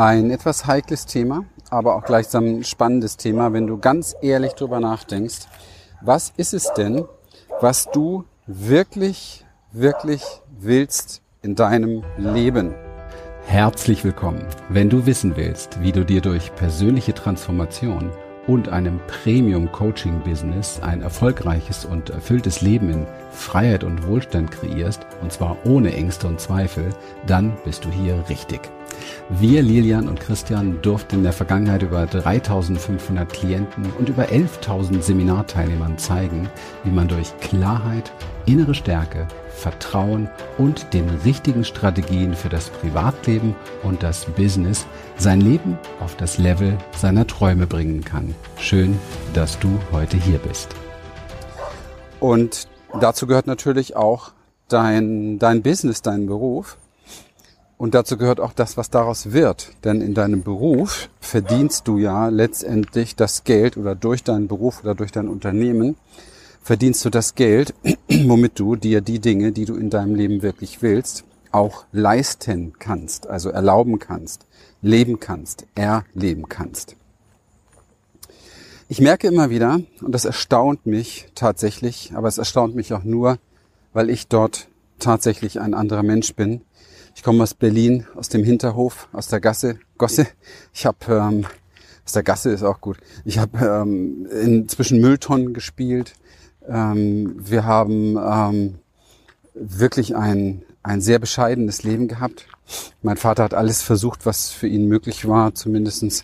Ein etwas heikles Thema, aber auch gleichsam ein spannendes Thema, wenn du ganz ehrlich drüber nachdenkst. Was ist es denn, was du wirklich, wirklich willst in deinem Leben? Herzlich willkommen. Wenn du wissen willst, wie du dir durch persönliche Transformation und einem Premium-Coaching-Business ein erfolgreiches und erfülltes Leben in Freiheit und Wohlstand kreierst, und zwar ohne Ängste und Zweifel, dann bist du hier richtig. Wir, Lilian und Christian, durften in der Vergangenheit über 3500 Klienten und über 11.000 Seminarteilnehmern zeigen, wie man durch Klarheit, innere Stärke, Vertrauen und den richtigen Strategien für das Privatleben und das Business sein Leben auf das Level seiner Träume bringen kann. Schön, dass du heute hier bist. Und dazu gehört natürlich auch dein, dein Business, dein Beruf. Und dazu gehört auch das, was daraus wird. Denn in deinem Beruf verdienst du ja letztendlich das Geld oder durch deinen Beruf oder durch dein Unternehmen verdienst du das Geld, womit du dir die Dinge, die du in deinem Leben wirklich willst, auch leisten kannst, also erlauben kannst, leben kannst, erleben kannst. Ich merke immer wieder, und das erstaunt mich tatsächlich, aber es erstaunt mich auch nur, weil ich dort tatsächlich ein anderer Mensch bin, ich komme aus Berlin, aus dem Hinterhof, aus der Gasse, Gosse. Ich habe ähm, aus der Gasse ist auch gut. Ich habe ähm, in, zwischen Mülltonnen gespielt. Ähm, wir haben ähm, wirklich ein ein sehr bescheidenes Leben gehabt. Mein Vater hat alles versucht, was für ihn möglich war, zumindestens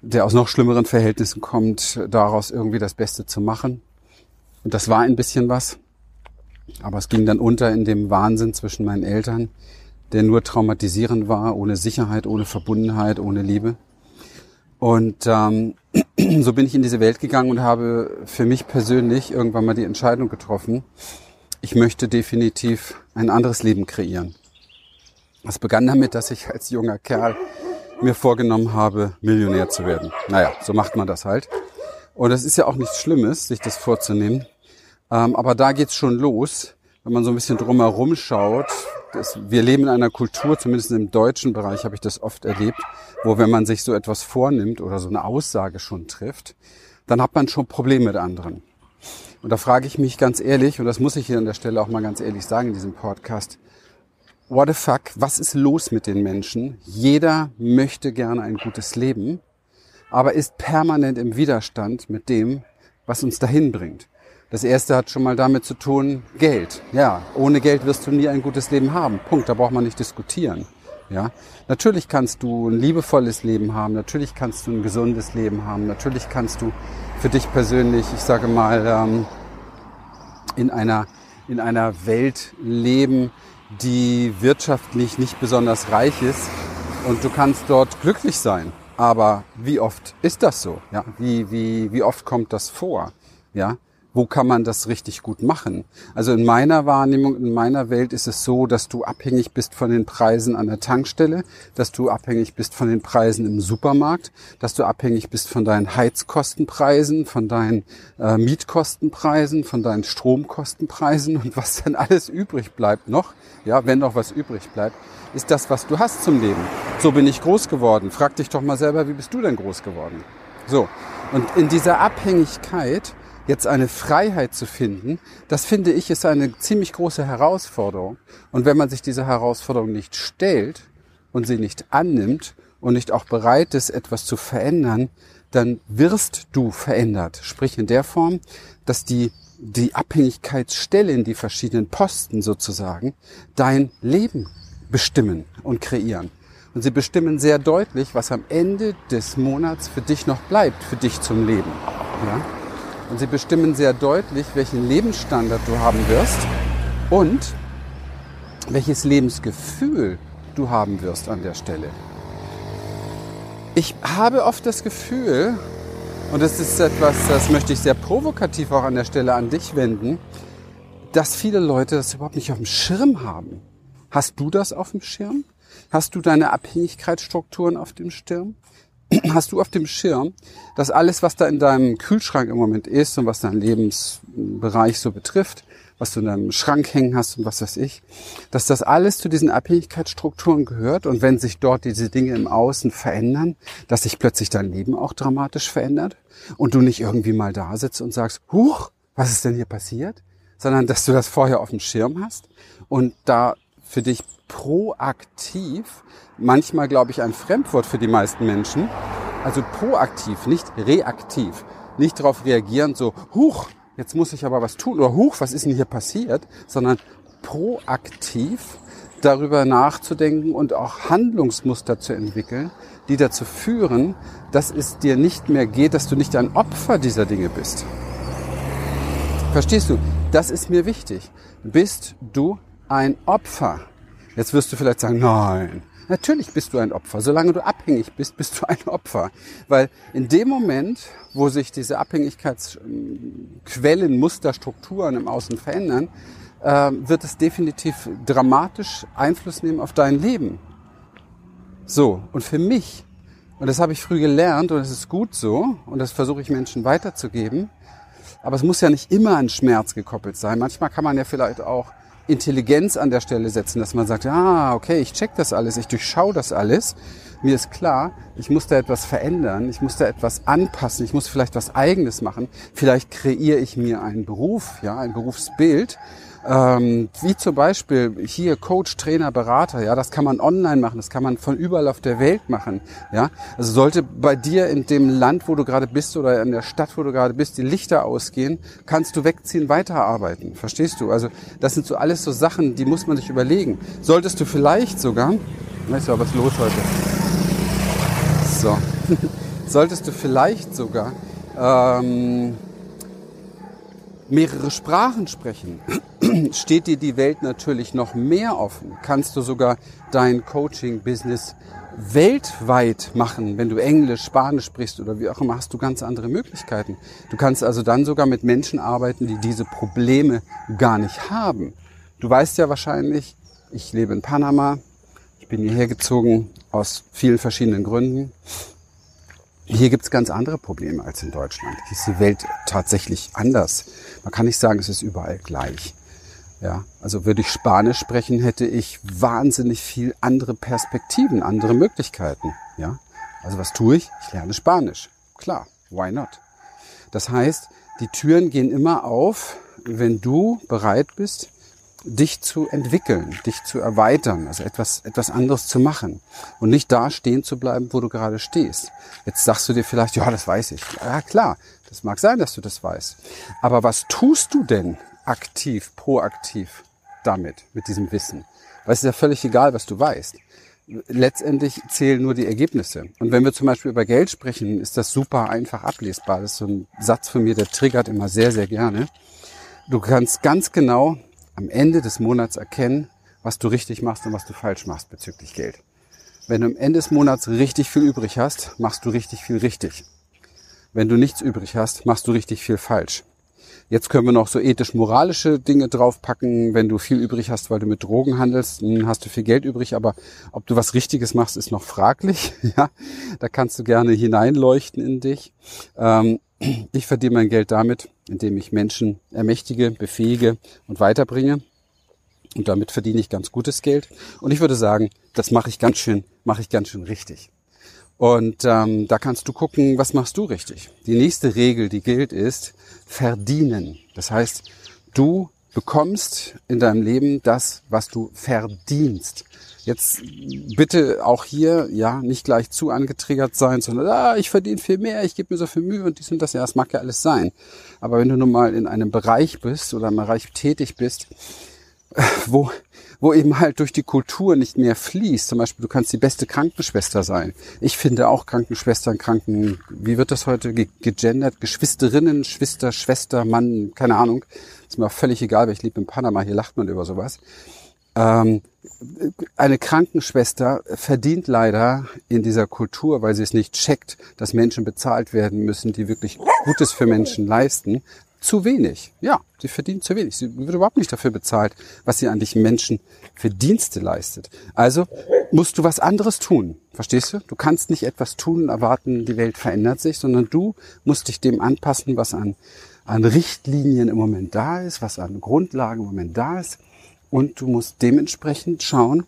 der aus noch schlimmeren Verhältnissen kommt, daraus irgendwie das Beste zu machen. Und das war ein bisschen was. Aber es ging dann unter in dem Wahnsinn zwischen meinen Eltern der nur traumatisierend war, ohne Sicherheit, ohne Verbundenheit, ohne Liebe. Und ähm, so bin ich in diese Welt gegangen und habe für mich persönlich irgendwann mal die Entscheidung getroffen, ich möchte definitiv ein anderes Leben kreieren. Es begann damit, dass ich als junger Kerl mir vorgenommen habe, Millionär zu werden. Naja, so macht man das halt. Und es ist ja auch nichts Schlimmes, sich das vorzunehmen. Ähm, aber da geht's schon los, wenn man so ein bisschen drumherum schaut, das, wir leben in einer Kultur, zumindest im deutschen Bereich habe ich das oft erlebt, wo wenn man sich so etwas vornimmt oder so eine Aussage schon trifft, dann hat man schon Probleme mit anderen. Und da frage ich mich ganz ehrlich, und das muss ich hier an der Stelle auch mal ganz ehrlich sagen in diesem Podcast, what the fuck, was ist los mit den Menschen? Jeder möchte gerne ein gutes Leben, aber ist permanent im Widerstand mit dem, was uns dahin bringt. Das erste hat schon mal damit zu tun, Geld. Ja, ohne Geld wirst du nie ein gutes Leben haben. Punkt. Da braucht man nicht diskutieren. Ja, natürlich kannst du ein liebevolles Leben haben. Natürlich kannst du ein gesundes Leben haben. Natürlich kannst du für dich persönlich, ich sage mal, ähm, in einer in einer Welt leben, die wirtschaftlich nicht besonders reich ist und du kannst dort glücklich sein. Aber wie oft ist das so? Ja, wie wie wie oft kommt das vor? Ja, wo kann man das richtig gut machen? Also in meiner Wahrnehmung, in meiner Welt ist es so, dass du abhängig bist von den Preisen an der Tankstelle, dass du abhängig bist von den Preisen im Supermarkt, dass du abhängig bist von deinen Heizkostenpreisen, von deinen äh, Mietkostenpreisen, von deinen Stromkostenpreisen und was dann alles übrig bleibt noch, ja, wenn noch was übrig bleibt, ist das, was du hast zum Leben. So bin ich groß geworden. Frag dich doch mal selber, wie bist du denn groß geworden? So. Und in dieser Abhängigkeit jetzt eine Freiheit zu finden, das finde ich ist eine ziemlich große Herausforderung. Und wenn man sich dieser Herausforderung nicht stellt und sie nicht annimmt und nicht auch bereit ist, etwas zu verändern, dann wirst du verändert. Sprich in der Form, dass die, die Abhängigkeitsstellen, die verschiedenen Posten sozusagen, dein Leben bestimmen und kreieren. Und sie bestimmen sehr deutlich, was am Ende des Monats für dich noch bleibt, für dich zum Leben. Ja? Und sie bestimmen sehr deutlich, welchen Lebensstandard du haben wirst und welches Lebensgefühl du haben wirst an der Stelle. Ich habe oft das Gefühl, und das ist etwas, das möchte ich sehr provokativ auch an der Stelle an dich wenden, dass viele Leute das überhaupt nicht auf dem Schirm haben. Hast du das auf dem Schirm? Hast du deine Abhängigkeitsstrukturen auf dem Schirm? hast du auf dem Schirm, dass alles, was da in deinem Kühlschrank im Moment ist und was deinen Lebensbereich so betrifft, was du in deinem Schrank hängen hast und was weiß ich, dass das alles zu diesen Abhängigkeitsstrukturen gehört und wenn sich dort diese Dinge im Außen verändern, dass sich plötzlich dein Leben auch dramatisch verändert und du nicht irgendwie mal da sitzt und sagst, huch, was ist denn hier passiert? Sondern dass du das vorher auf dem Schirm hast und da für dich proaktiv, manchmal glaube ich ein Fremdwort für die meisten Menschen, also proaktiv, nicht reaktiv, nicht darauf reagieren, so, huch, jetzt muss ich aber was tun oder huch, was ist denn hier passiert, sondern proaktiv darüber nachzudenken und auch Handlungsmuster zu entwickeln, die dazu führen, dass es dir nicht mehr geht, dass du nicht ein Opfer dieser Dinge bist. Verstehst du? Das ist mir wichtig. Bist du ein Opfer? Jetzt wirst du vielleicht sagen, nein, Natürlich bist du ein Opfer. Solange du abhängig bist, bist du ein Opfer. Weil in dem Moment, wo sich diese Abhängigkeitsquellen, Muster, Strukturen im Außen verändern, äh, wird es definitiv dramatisch Einfluss nehmen auf dein Leben. So, und für mich, und das habe ich früh gelernt und es ist gut so, und das versuche ich Menschen weiterzugeben, aber es muss ja nicht immer an Schmerz gekoppelt sein. Manchmal kann man ja vielleicht auch Intelligenz an der Stelle setzen, dass man sagt, ah, okay, ich check das alles, ich durchschaue das alles. Mir ist klar, ich muss da etwas verändern, ich muss da etwas anpassen, ich muss vielleicht was Eigenes machen. Vielleicht kreiere ich mir einen Beruf, ja, ein Berufsbild, ähm, wie zum Beispiel hier Coach, Trainer, Berater, ja, das kann man online machen, das kann man von überall auf der Welt machen, ja. Also sollte bei dir in dem Land, wo du gerade bist oder in der Stadt, wo du gerade bist, die Lichter ausgehen, kannst du wegziehen, weiterarbeiten. Verstehst du? Also das sind so alles so Sachen, die muss man sich überlegen. Solltest du vielleicht sogar, weißt du, was los heute? So, solltest du vielleicht sogar ähm, mehrere Sprachen sprechen, steht dir die Welt natürlich noch mehr offen. Kannst du sogar dein Coaching-Business weltweit machen, wenn du Englisch, Spanisch sprichst oder wie auch immer, hast du ganz andere Möglichkeiten. Du kannst also dann sogar mit Menschen arbeiten, die diese Probleme gar nicht haben. Du weißt ja wahrscheinlich, ich lebe in Panama, ich bin hierher gezogen aus vielen verschiedenen Gründen. Hier gibt's ganz andere Probleme als in Deutschland. Hier ist die Welt tatsächlich anders. Man kann nicht sagen, es ist überall gleich. Ja, also würde ich Spanisch sprechen, hätte ich wahnsinnig viel andere Perspektiven, andere Möglichkeiten. Ja, also was tue ich? Ich lerne Spanisch. Klar, why not? Das heißt, die Türen gehen immer auf, wenn du bereit bist, dich zu entwickeln, dich zu erweitern, also etwas, etwas anderes zu machen und nicht da stehen zu bleiben, wo du gerade stehst. Jetzt sagst du dir vielleicht, ja, das weiß ich. Ja, klar, das mag sein, dass du das weißt. Aber was tust du denn aktiv, proaktiv damit, mit diesem Wissen? Weil es ist ja völlig egal, was du weißt. Letztendlich zählen nur die Ergebnisse. Und wenn wir zum Beispiel über Geld sprechen, ist das super einfach ablesbar. Das ist so ein Satz von mir, der triggert immer sehr, sehr gerne. Du kannst ganz genau am Ende des Monats erkennen, was du richtig machst und was du falsch machst bezüglich Geld. Wenn du am Ende des Monats richtig viel übrig hast, machst du richtig viel richtig. Wenn du nichts übrig hast, machst du richtig viel falsch. Jetzt können wir noch so ethisch-moralische Dinge draufpacken. Wenn du viel übrig hast, weil du mit Drogen handelst, dann hast du viel Geld übrig. Aber ob du was Richtiges machst, ist noch fraglich. Ja, da kannst du gerne hineinleuchten in dich. Ähm, ich verdiene mein Geld damit, indem ich Menschen ermächtige, befähige und weiterbringe. Und damit verdiene ich ganz gutes Geld. Und ich würde sagen, das mache ich ganz schön, mache ich ganz schön richtig. Und ähm, da kannst du gucken, was machst du richtig. Die nächste Regel, die gilt, ist verdienen. Das heißt, du bekommst in deinem Leben das, was du verdienst. Jetzt bitte auch hier, ja, nicht gleich zu angetriggert sein, sondern, ah, ich verdiene viel mehr, ich gebe mir so viel Mühe und dies und das, ja, das mag ja alles sein. Aber wenn du nun mal in einem Bereich bist oder im Bereich tätig bist, wo, wo eben halt durch die Kultur nicht mehr fließt. Zum Beispiel, du kannst die beste Krankenschwester sein. Ich finde auch Krankenschwestern, Kranken, wie wird das heute gegendert? Geschwisterinnen, Schwester, Schwester, Mann, keine Ahnung. Ist mir auch völlig egal, weil ich lebe in Panama, hier lacht man über sowas. Ähm, eine Krankenschwester verdient leider in dieser Kultur, weil sie es nicht checkt, dass Menschen bezahlt werden müssen, die wirklich Gutes für Menschen leisten, zu wenig. Ja, sie verdient zu wenig. Sie wird überhaupt nicht dafür bezahlt, was sie eigentlich Menschen für Dienste leistet. Also musst du was anderes tun. Verstehst du? Du kannst nicht etwas tun und erwarten, die Welt verändert sich, sondern du musst dich dem anpassen, was an an Richtlinien im Moment da ist, was an Grundlagen im Moment da ist. Und du musst dementsprechend schauen,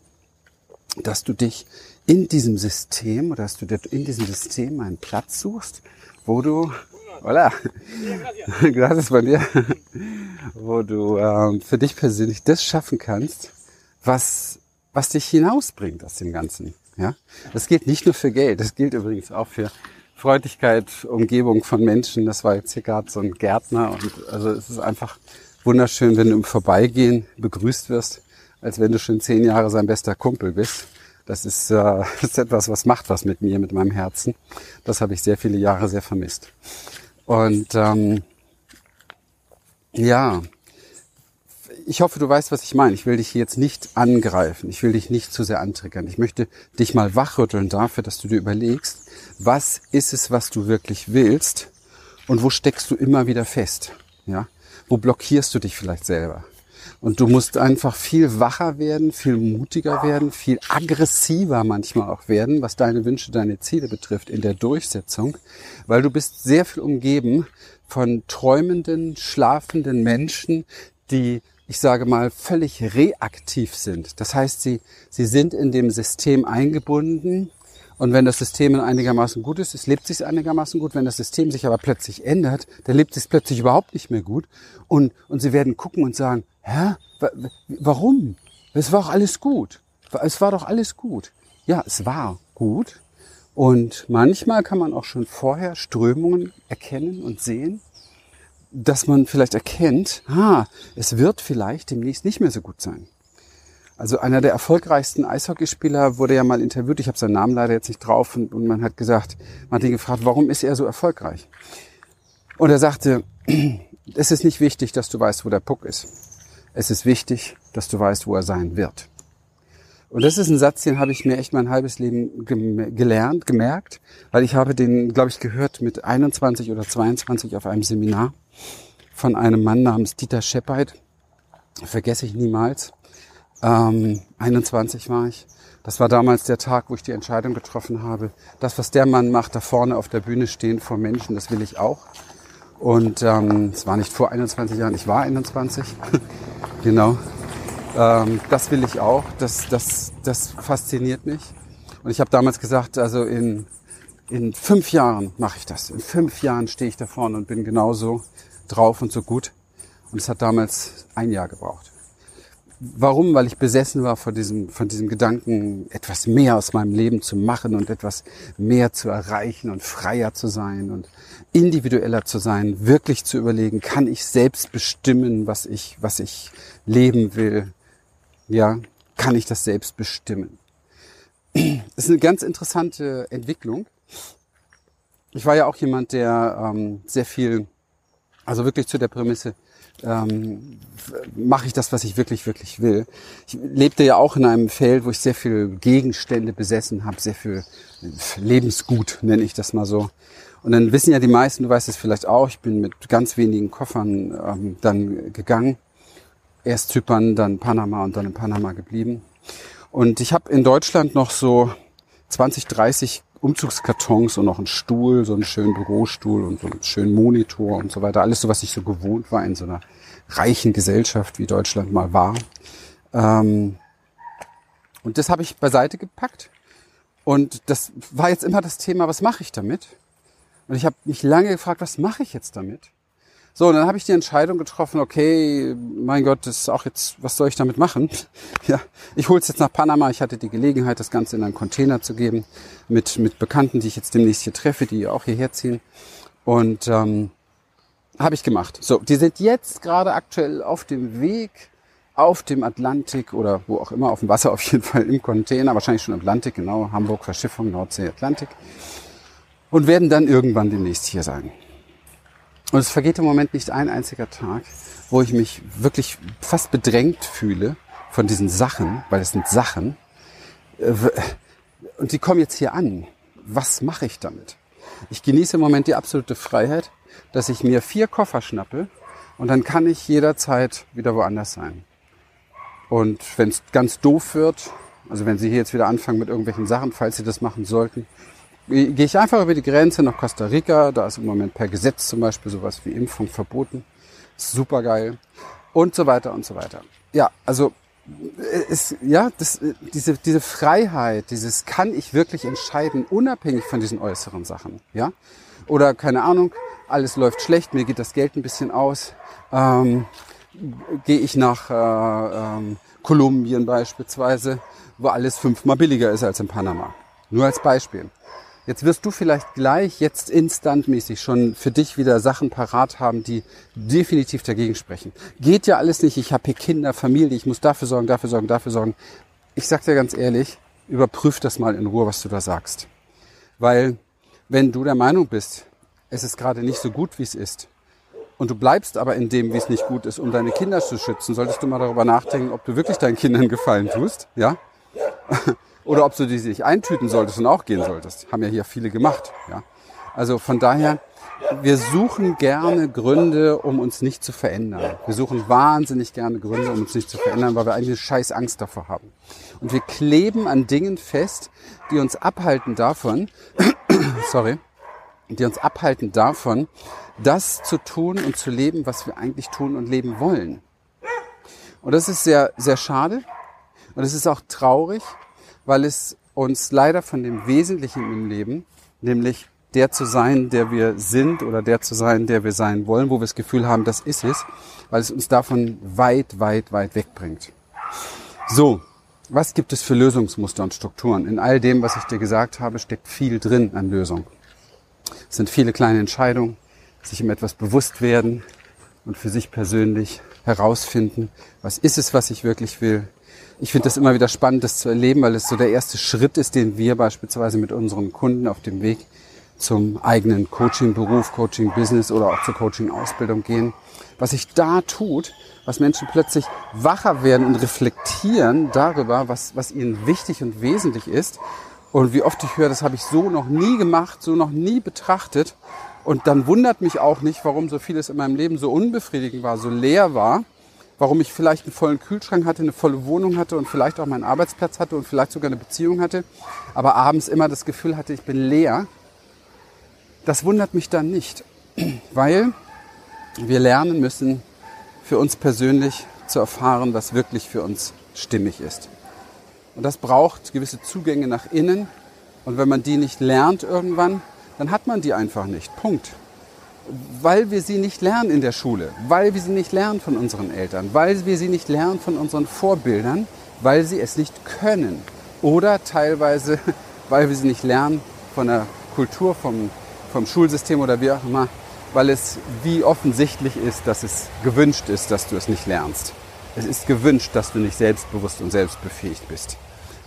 dass du dich in diesem System oder dass du dir in diesem System einen Platz suchst, wo du, voilà, gracias bei dir, wo du ähm, für dich persönlich das schaffen kannst, was, was dich hinausbringt aus dem Ganzen. Ja, das gilt nicht nur für Geld, das gilt übrigens auch für Freudigkeit, Umgebung von Menschen. Das war jetzt hier gerade so ein Gärtner und also es ist einfach wunderschön, wenn du im Vorbeigehen begrüßt wirst, als wenn du schon zehn Jahre sein bester Kumpel bist. Das ist, äh, das ist etwas, was macht was mit mir, mit meinem Herzen. Das habe ich sehr viele Jahre sehr vermisst. Und ähm, ja, ich hoffe, du weißt, was ich meine. Ich will dich jetzt nicht angreifen. Ich will dich nicht zu sehr antriggern. Ich möchte dich mal wachrütteln dafür, dass du dir überlegst, was ist es, was du wirklich willst und wo steckst du immer wieder fest? Ja? Wo blockierst du dich vielleicht selber? Und du musst einfach viel wacher werden, viel mutiger werden, viel aggressiver manchmal auch werden, was deine Wünsche, deine Ziele betrifft in der Durchsetzung, weil du bist sehr viel umgeben von träumenden, schlafenden Menschen, die ich sage mal, völlig reaktiv sind. Das heißt, sie, sie sind in dem System eingebunden und wenn das System einigermaßen gut ist, es lebt sich einigermaßen gut. Wenn das System sich aber plötzlich ändert, dann lebt es plötzlich überhaupt nicht mehr gut. Und, und sie werden gucken und sagen, hä, warum? Es war doch alles gut. Es war doch alles gut. Ja, es war gut. Und manchmal kann man auch schon vorher Strömungen erkennen und sehen dass man vielleicht erkennt, ah, es wird vielleicht demnächst nicht mehr so gut sein. Also einer der erfolgreichsten Eishockeyspieler wurde ja mal interviewt, ich habe seinen Namen leider jetzt nicht drauf, und, und man hat gesagt, man hat ihn gefragt, warum ist er so erfolgreich? Und er sagte, es ist nicht wichtig, dass du weißt, wo der Puck ist. Es ist wichtig, dass du weißt, wo er sein wird. Und das ist ein Satz, den habe ich mir echt mein halbes Leben gelernt, gemerkt, weil ich habe den, glaube ich, gehört mit 21 oder 22 auf einem Seminar von einem Mann namens Dieter Scheppeit. Vergesse ich niemals. Ähm, 21 war ich. Das war damals der Tag, wo ich die Entscheidung getroffen habe. Das, was der Mann macht, da vorne auf der Bühne stehen vor Menschen, das will ich auch. Und ähm, es war nicht vor 21 Jahren, ich war 21. genau. Ähm, das will ich auch. Das, das, das fasziniert mich. Und ich habe damals gesagt, also in, in fünf Jahren mache ich das. In fünf Jahren stehe ich da vorne und bin genauso drauf und so gut. Und es hat damals ein Jahr gebraucht. Warum? Weil ich besessen war von diesem, von diesem Gedanken, etwas mehr aus meinem Leben zu machen und etwas mehr zu erreichen und freier zu sein und individueller zu sein, wirklich zu überlegen, kann ich selbst bestimmen, was ich, was ich leben will? Ja, kann ich das selbst bestimmen? Das ist eine ganz interessante Entwicklung. Ich war ja auch jemand, der ähm, sehr viel also wirklich zu der Prämisse, ähm, mache ich das, was ich wirklich, wirklich will. Ich lebte ja auch in einem Feld, wo ich sehr viel Gegenstände besessen habe, sehr viel Lebensgut, nenne ich das mal so. Und dann wissen ja die meisten, du weißt es vielleicht auch, ich bin mit ganz wenigen Koffern ähm, dann gegangen. Erst Zypern, dann Panama und dann in Panama geblieben. Und ich habe in Deutschland noch so 20, 30 Umzugskartons und noch einen Stuhl, so einen schönen Bürostuhl und so einen schönen Monitor und so weiter. Alles so, was ich so gewohnt war in so einer reichen Gesellschaft, wie Deutschland mal war. Ähm, und das habe ich beiseite gepackt. Und das war jetzt immer das Thema, was mache ich damit? Und ich habe mich lange gefragt, was mache ich jetzt damit? So, und dann habe ich die Entscheidung getroffen, okay, mein Gott, das ist auch jetzt, was soll ich damit machen? Ja, ich hole es jetzt nach Panama. Ich hatte die Gelegenheit, das Ganze in einen Container zu geben mit, mit Bekannten, die ich jetzt demnächst hier treffe, die auch hierher ziehen. Und ähm, habe ich gemacht. So, die sind jetzt gerade aktuell auf dem Weg auf dem Atlantik oder wo auch immer, auf dem Wasser auf jeden Fall im Container, wahrscheinlich schon Atlantik, genau, Hamburg, Verschiffung, Nordsee, Atlantik. Und werden dann irgendwann demnächst hier sein. Und es vergeht im Moment nicht ein einziger Tag, wo ich mich wirklich fast bedrängt fühle von diesen Sachen, weil es sind Sachen. Äh, und die kommen jetzt hier an. Was mache ich damit? Ich genieße im Moment die absolute Freiheit, dass ich mir vier Koffer schnappe und dann kann ich jederzeit wieder woanders sein. Und wenn es ganz doof wird, also wenn Sie hier jetzt wieder anfangen mit irgendwelchen Sachen, falls Sie das machen sollten, gehe ich einfach über die Grenze nach Costa Rica. Da ist im Moment per Gesetz zum Beispiel sowas wie Impfung verboten. Super geil. Und so weiter und so weiter. Ja, also ist, ja, das, diese, diese Freiheit, dieses kann ich wirklich entscheiden, unabhängig von diesen äußeren Sachen, ja? Oder keine Ahnung, alles läuft schlecht, mir geht das Geld ein bisschen aus, ähm, gehe ich nach äh, ähm, Kolumbien beispielsweise, wo alles fünfmal billiger ist als in Panama. Nur als Beispiel. Jetzt wirst du vielleicht gleich jetzt instantmäßig schon für dich wieder Sachen parat haben, die definitiv dagegen sprechen. Geht ja alles nicht. Ich habe hier Kinder, Familie, ich muss dafür sorgen, dafür sorgen, dafür sorgen. Ich sag dir ganz ehrlich, überprüf das mal in Ruhe, was du da sagst. Weil wenn du der Meinung bist, es ist gerade nicht so gut, wie es ist, und du bleibst aber in dem, wie es nicht gut ist, um deine Kinder zu schützen, solltest du mal darüber nachdenken, ob du wirklich deinen Kindern Gefallen tust, ja? Oder ob du die sich eintüten solltest und auch gehen solltest. Haben ja hier viele gemacht. Ja? Also von daher, wir suchen gerne Gründe, um uns nicht zu verändern. Wir suchen wahnsinnig gerne Gründe, um uns nicht zu verändern, weil wir eigentlich eine scheiß Angst davor haben. Und wir kleben an Dingen fest, die uns abhalten davon, sorry, die uns abhalten davon, das zu tun und zu leben, was wir eigentlich tun und leben wollen. Und das ist sehr, sehr schade. Und es ist auch traurig, weil es uns leider von dem Wesentlichen im Leben, nämlich der zu sein, der wir sind oder der zu sein, der wir sein wollen, wo wir das Gefühl haben, das ist es, weil es uns davon weit, weit, weit wegbringt. So, was gibt es für Lösungsmuster und Strukturen? In all dem, was ich dir gesagt habe, steckt viel drin an Lösung. Es sind viele kleine Entscheidungen, sich um etwas bewusst werden und für sich persönlich herausfinden, was ist es, was ich wirklich will, ich finde das immer wieder spannend, das zu erleben, weil es so der erste Schritt ist, den wir beispielsweise mit unseren Kunden auf dem Weg zum eigenen Coaching-Beruf, Coaching-Business oder auch zur Coaching-Ausbildung gehen. Was sich da tut, was Menschen plötzlich wacher werden und reflektieren darüber, was, was ihnen wichtig und wesentlich ist. Und wie oft ich höre, das habe ich so noch nie gemacht, so noch nie betrachtet. Und dann wundert mich auch nicht, warum so vieles in meinem Leben so unbefriedigend war, so leer war warum ich vielleicht einen vollen Kühlschrank hatte, eine volle Wohnung hatte und vielleicht auch meinen Arbeitsplatz hatte und vielleicht sogar eine Beziehung hatte, aber abends immer das Gefühl hatte, ich bin leer. Das wundert mich dann nicht, weil wir lernen müssen, für uns persönlich zu erfahren, was wirklich für uns stimmig ist. Und das braucht gewisse Zugänge nach innen. Und wenn man die nicht lernt irgendwann, dann hat man die einfach nicht. Punkt weil wir sie nicht lernen in der Schule, weil wir sie nicht lernen von unseren Eltern, weil wir sie nicht lernen von unseren Vorbildern, weil sie es nicht können. Oder teilweise, weil wir sie nicht lernen von der Kultur, vom, vom Schulsystem oder wie auch immer, weil es wie offensichtlich ist, dass es gewünscht ist, dass du es nicht lernst. Es ist gewünscht, dass du nicht selbstbewusst und selbstbefähigt bist.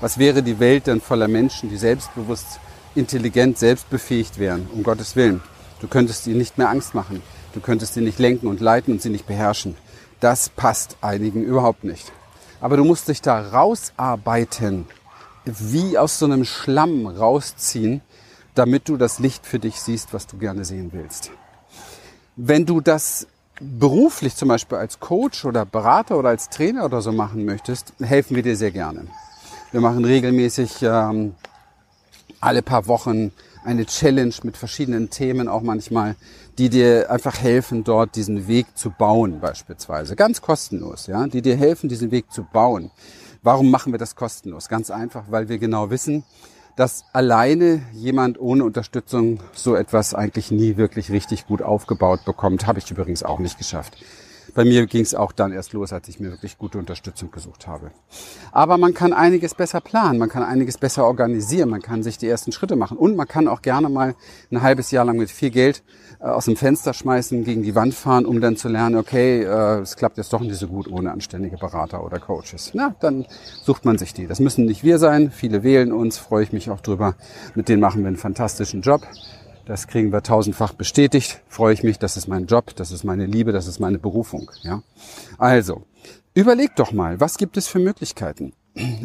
Was wäre die Welt denn voller Menschen, die selbstbewusst, intelligent, selbstbefähigt wären, um Gottes Willen? Du könntest ihnen nicht mehr Angst machen. Du könntest sie nicht lenken und leiten und sie nicht beherrschen. Das passt einigen überhaupt nicht. Aber du musst dich da rausarbeiten, wie aus so einem Schlamm rausziehen, damit du das Licht für dich siehst, was du gerne sehen willst. Wenn du das beruflich zum Beispiel als Coach oder Berater oder als Trainer oder so machen möchtest, helfen wir dir sehr gerne. Wir machen regelmäßig ähm, alle paar Wochen eine Challenge mit verschiedenen Themen auch manchmal, die dir einfach helfen, dort diesen Weg zu bauen beispielsweise. Ganz kostenlos, ja, die dir helfen, diesen Weg zu bauen. Warum machen wir das kostenlos? Ganz einfach, weil wir genau wissen, dass alleine jemand ohne Unterstützung so etwas eigentlich nie wirklich richtig gut aufgebaut bekommt. Habe ich übrigens auch nicht geschafft. Bei mir ging es auch dann erst los, als ich mir wirklich gute Unterstützung gesucht habe. Aber man kann einiges besser planen, man kann einiges besser organisieren, man kann sich die ersten Schritte machen und man kann auch gerne mal ein halbes Jahr lang mit viel Geld äh, aus dem Fenster schmeißen, gegen die Wand fahren, um dann zu lernen, okay, äh, es klappt jetzt doch nicht so gut ohne anständige Berater oder Coaches. Na, dann sucht man sich die. Das müssen nicht wir sein, viele wählen uns, freue ich mich auch drüber. Mit denen machen wir einen fantastischen Job. Das kriegen wir tausendfach bestätigt. Freue ich mich, das ist mein Job, das ist meine Liebe, das ist meine Berufung. Ja? Also, überleg doch mal, was gibt es für Möglichkeiten?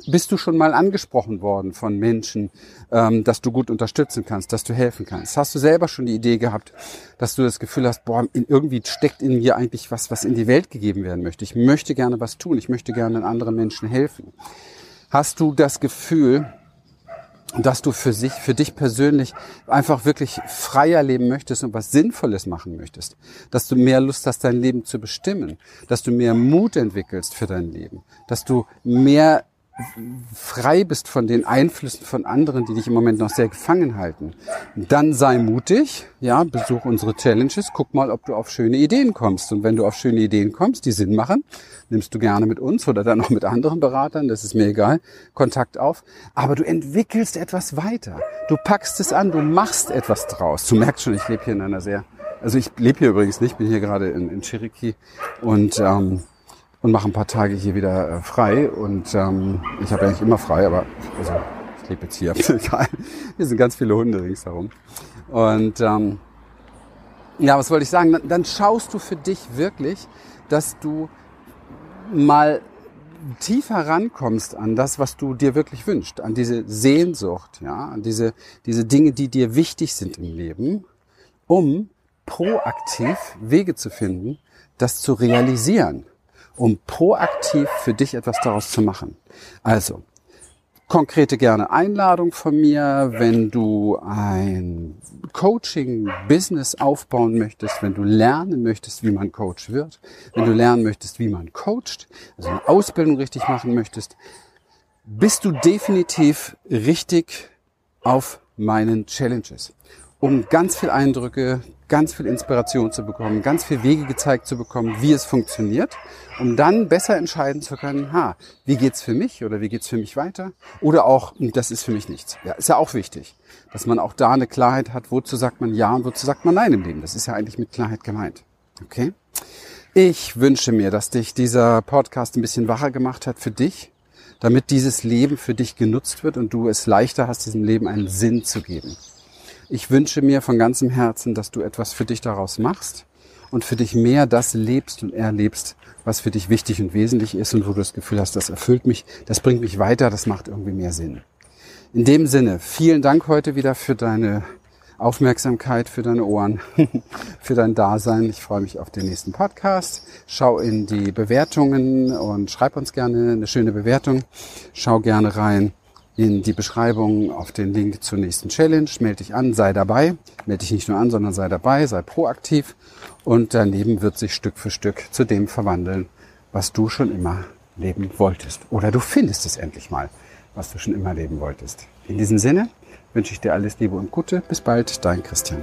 Bist du schon mal angesprochen worden von Menschen, ähm, dass du gut unterstützen kannst, dass du helfen kannst? Hast du selber schon die Idee gehabt, dass du das Gefühl hast, boah, irgendwie steckt in mir eigentlich was, was in die Welt gegeben werden möchte? Ich möchte gerne was tun, ich möchte gerne anderen Menschen helfen. Hast du das Gefühl, dass du für sich, für dich persönlich einfach wirklich freier leben möchtest und was Sinnvolles machen möchtest. Dass du mehr Lust hast, dein Leben zu bestimmen. Dass du mehr Mut entwickelst für dein Leben. Dass du mehr frei bist von den Einflüssen von anderen, die dich im Moment noch sehr gefangen halten, dann sei mutig, ja, besuch unsere Challenges, guck mal, ob du auf schöne Ideen kommst. Und wenn du auf schöne Ideen kommst, die Sinn machen, nimmst du gerne mit uns oder dann auch mit anderen Beratern, das ist mir egal, Kontakt auf. Aber du entwickelst etwas weiter. Du packst es an, du machst etwas draus. Du merkst schon, ich lebe hier in einer sehr, also ich lebe hier übrigens nicht, bin hier gerade in, in Cherokee und ähm, und mache ein paar Tage hier wieder äh, frei. Und ähm, ich habe eigentlich immer frei, aber also, ich lebe jetzt hier. Hier sind ganz viele Hunde ringsherum. Und ähm, ja, was wollte ich sagen? Dann, dann schaust du für dich wirklich, dass du mal tiefer rankommst an das, was du dir wirklich wünschst, an diese Sehnsucht, ja, an diese, diese Dinge, die dir wichtig sind im Leben, um proaktiv Wege zu finden, das zu realisieren um proaktiv für dich etwas daraus zu machen. Also, konkrete gerne Einladung von mir, wenn du ein Coaching-Business aufbauen möchtest, wenn du lernen möchtest, wie man Coach wird, wenn du lernen möchtest, wie man coacht, also eine Ausbildung richtig machen möchtest, bist du definitiv richtig auf meinen Challenges um ganz viel Eindrücke, ganz viel Inspiration zu bekommen, ganz viel Wege gezeigt zu bekommen, wie es funktioniert, um dann besser entscheiden zu können, ha, wie geht's für mich oder wie geht's für mich weiter? Oder auch, das ist für mich nichts. Ja, ist ja auch wichtig, dass man auch da eine Klarheit hat, wozu sagt man ja und wozu sagt man nein im Leben. Das ist ja eigentlich mit Klarheit gemeint. Okay? Ich wünsche mir, dass dich dieser Podcast ein bisschen wacher gemacht hat für dich, damit dieses Leben für dich genutzt wird und du es leichter hast, diesem Leben einen Sinn zu geben. Ich wünsche mir von ganzem Herzen, dass du etwas für dich daraus machst und für dich mehr das lebst und erlebst, was für dich wichtig und wesentlich ist und wo du das Gefühl hast, das erfüllt mich, das bringt mich weiter, das macht irgendwie mehr Sinn. In dem Sinne, vielen Dank heute wieder für deine Aufmerksamkeit, für deine Ohren, für dein Dasein. Ich freue mich auf den nächsten Podcast. Schau in die Bewertungen und schreib uns gerne eine schöne Bewertung. Schau gerne rein in die Beschreibung auf den Link zur nächsten Challenge. Melde dich an, sei dabei. Melde dich nicht nur an, sondern sei dabei, sei proaktiv. Und daneben wird sich Stück für Stück zu dem verwandeln, was du schon immer leben wolltest. Oder du findest es endlich mal, was du schon immer leben wolltest. In diesem Sinne wünsche ich dir alles Liebe und Gute. Bis bald, dein Christian.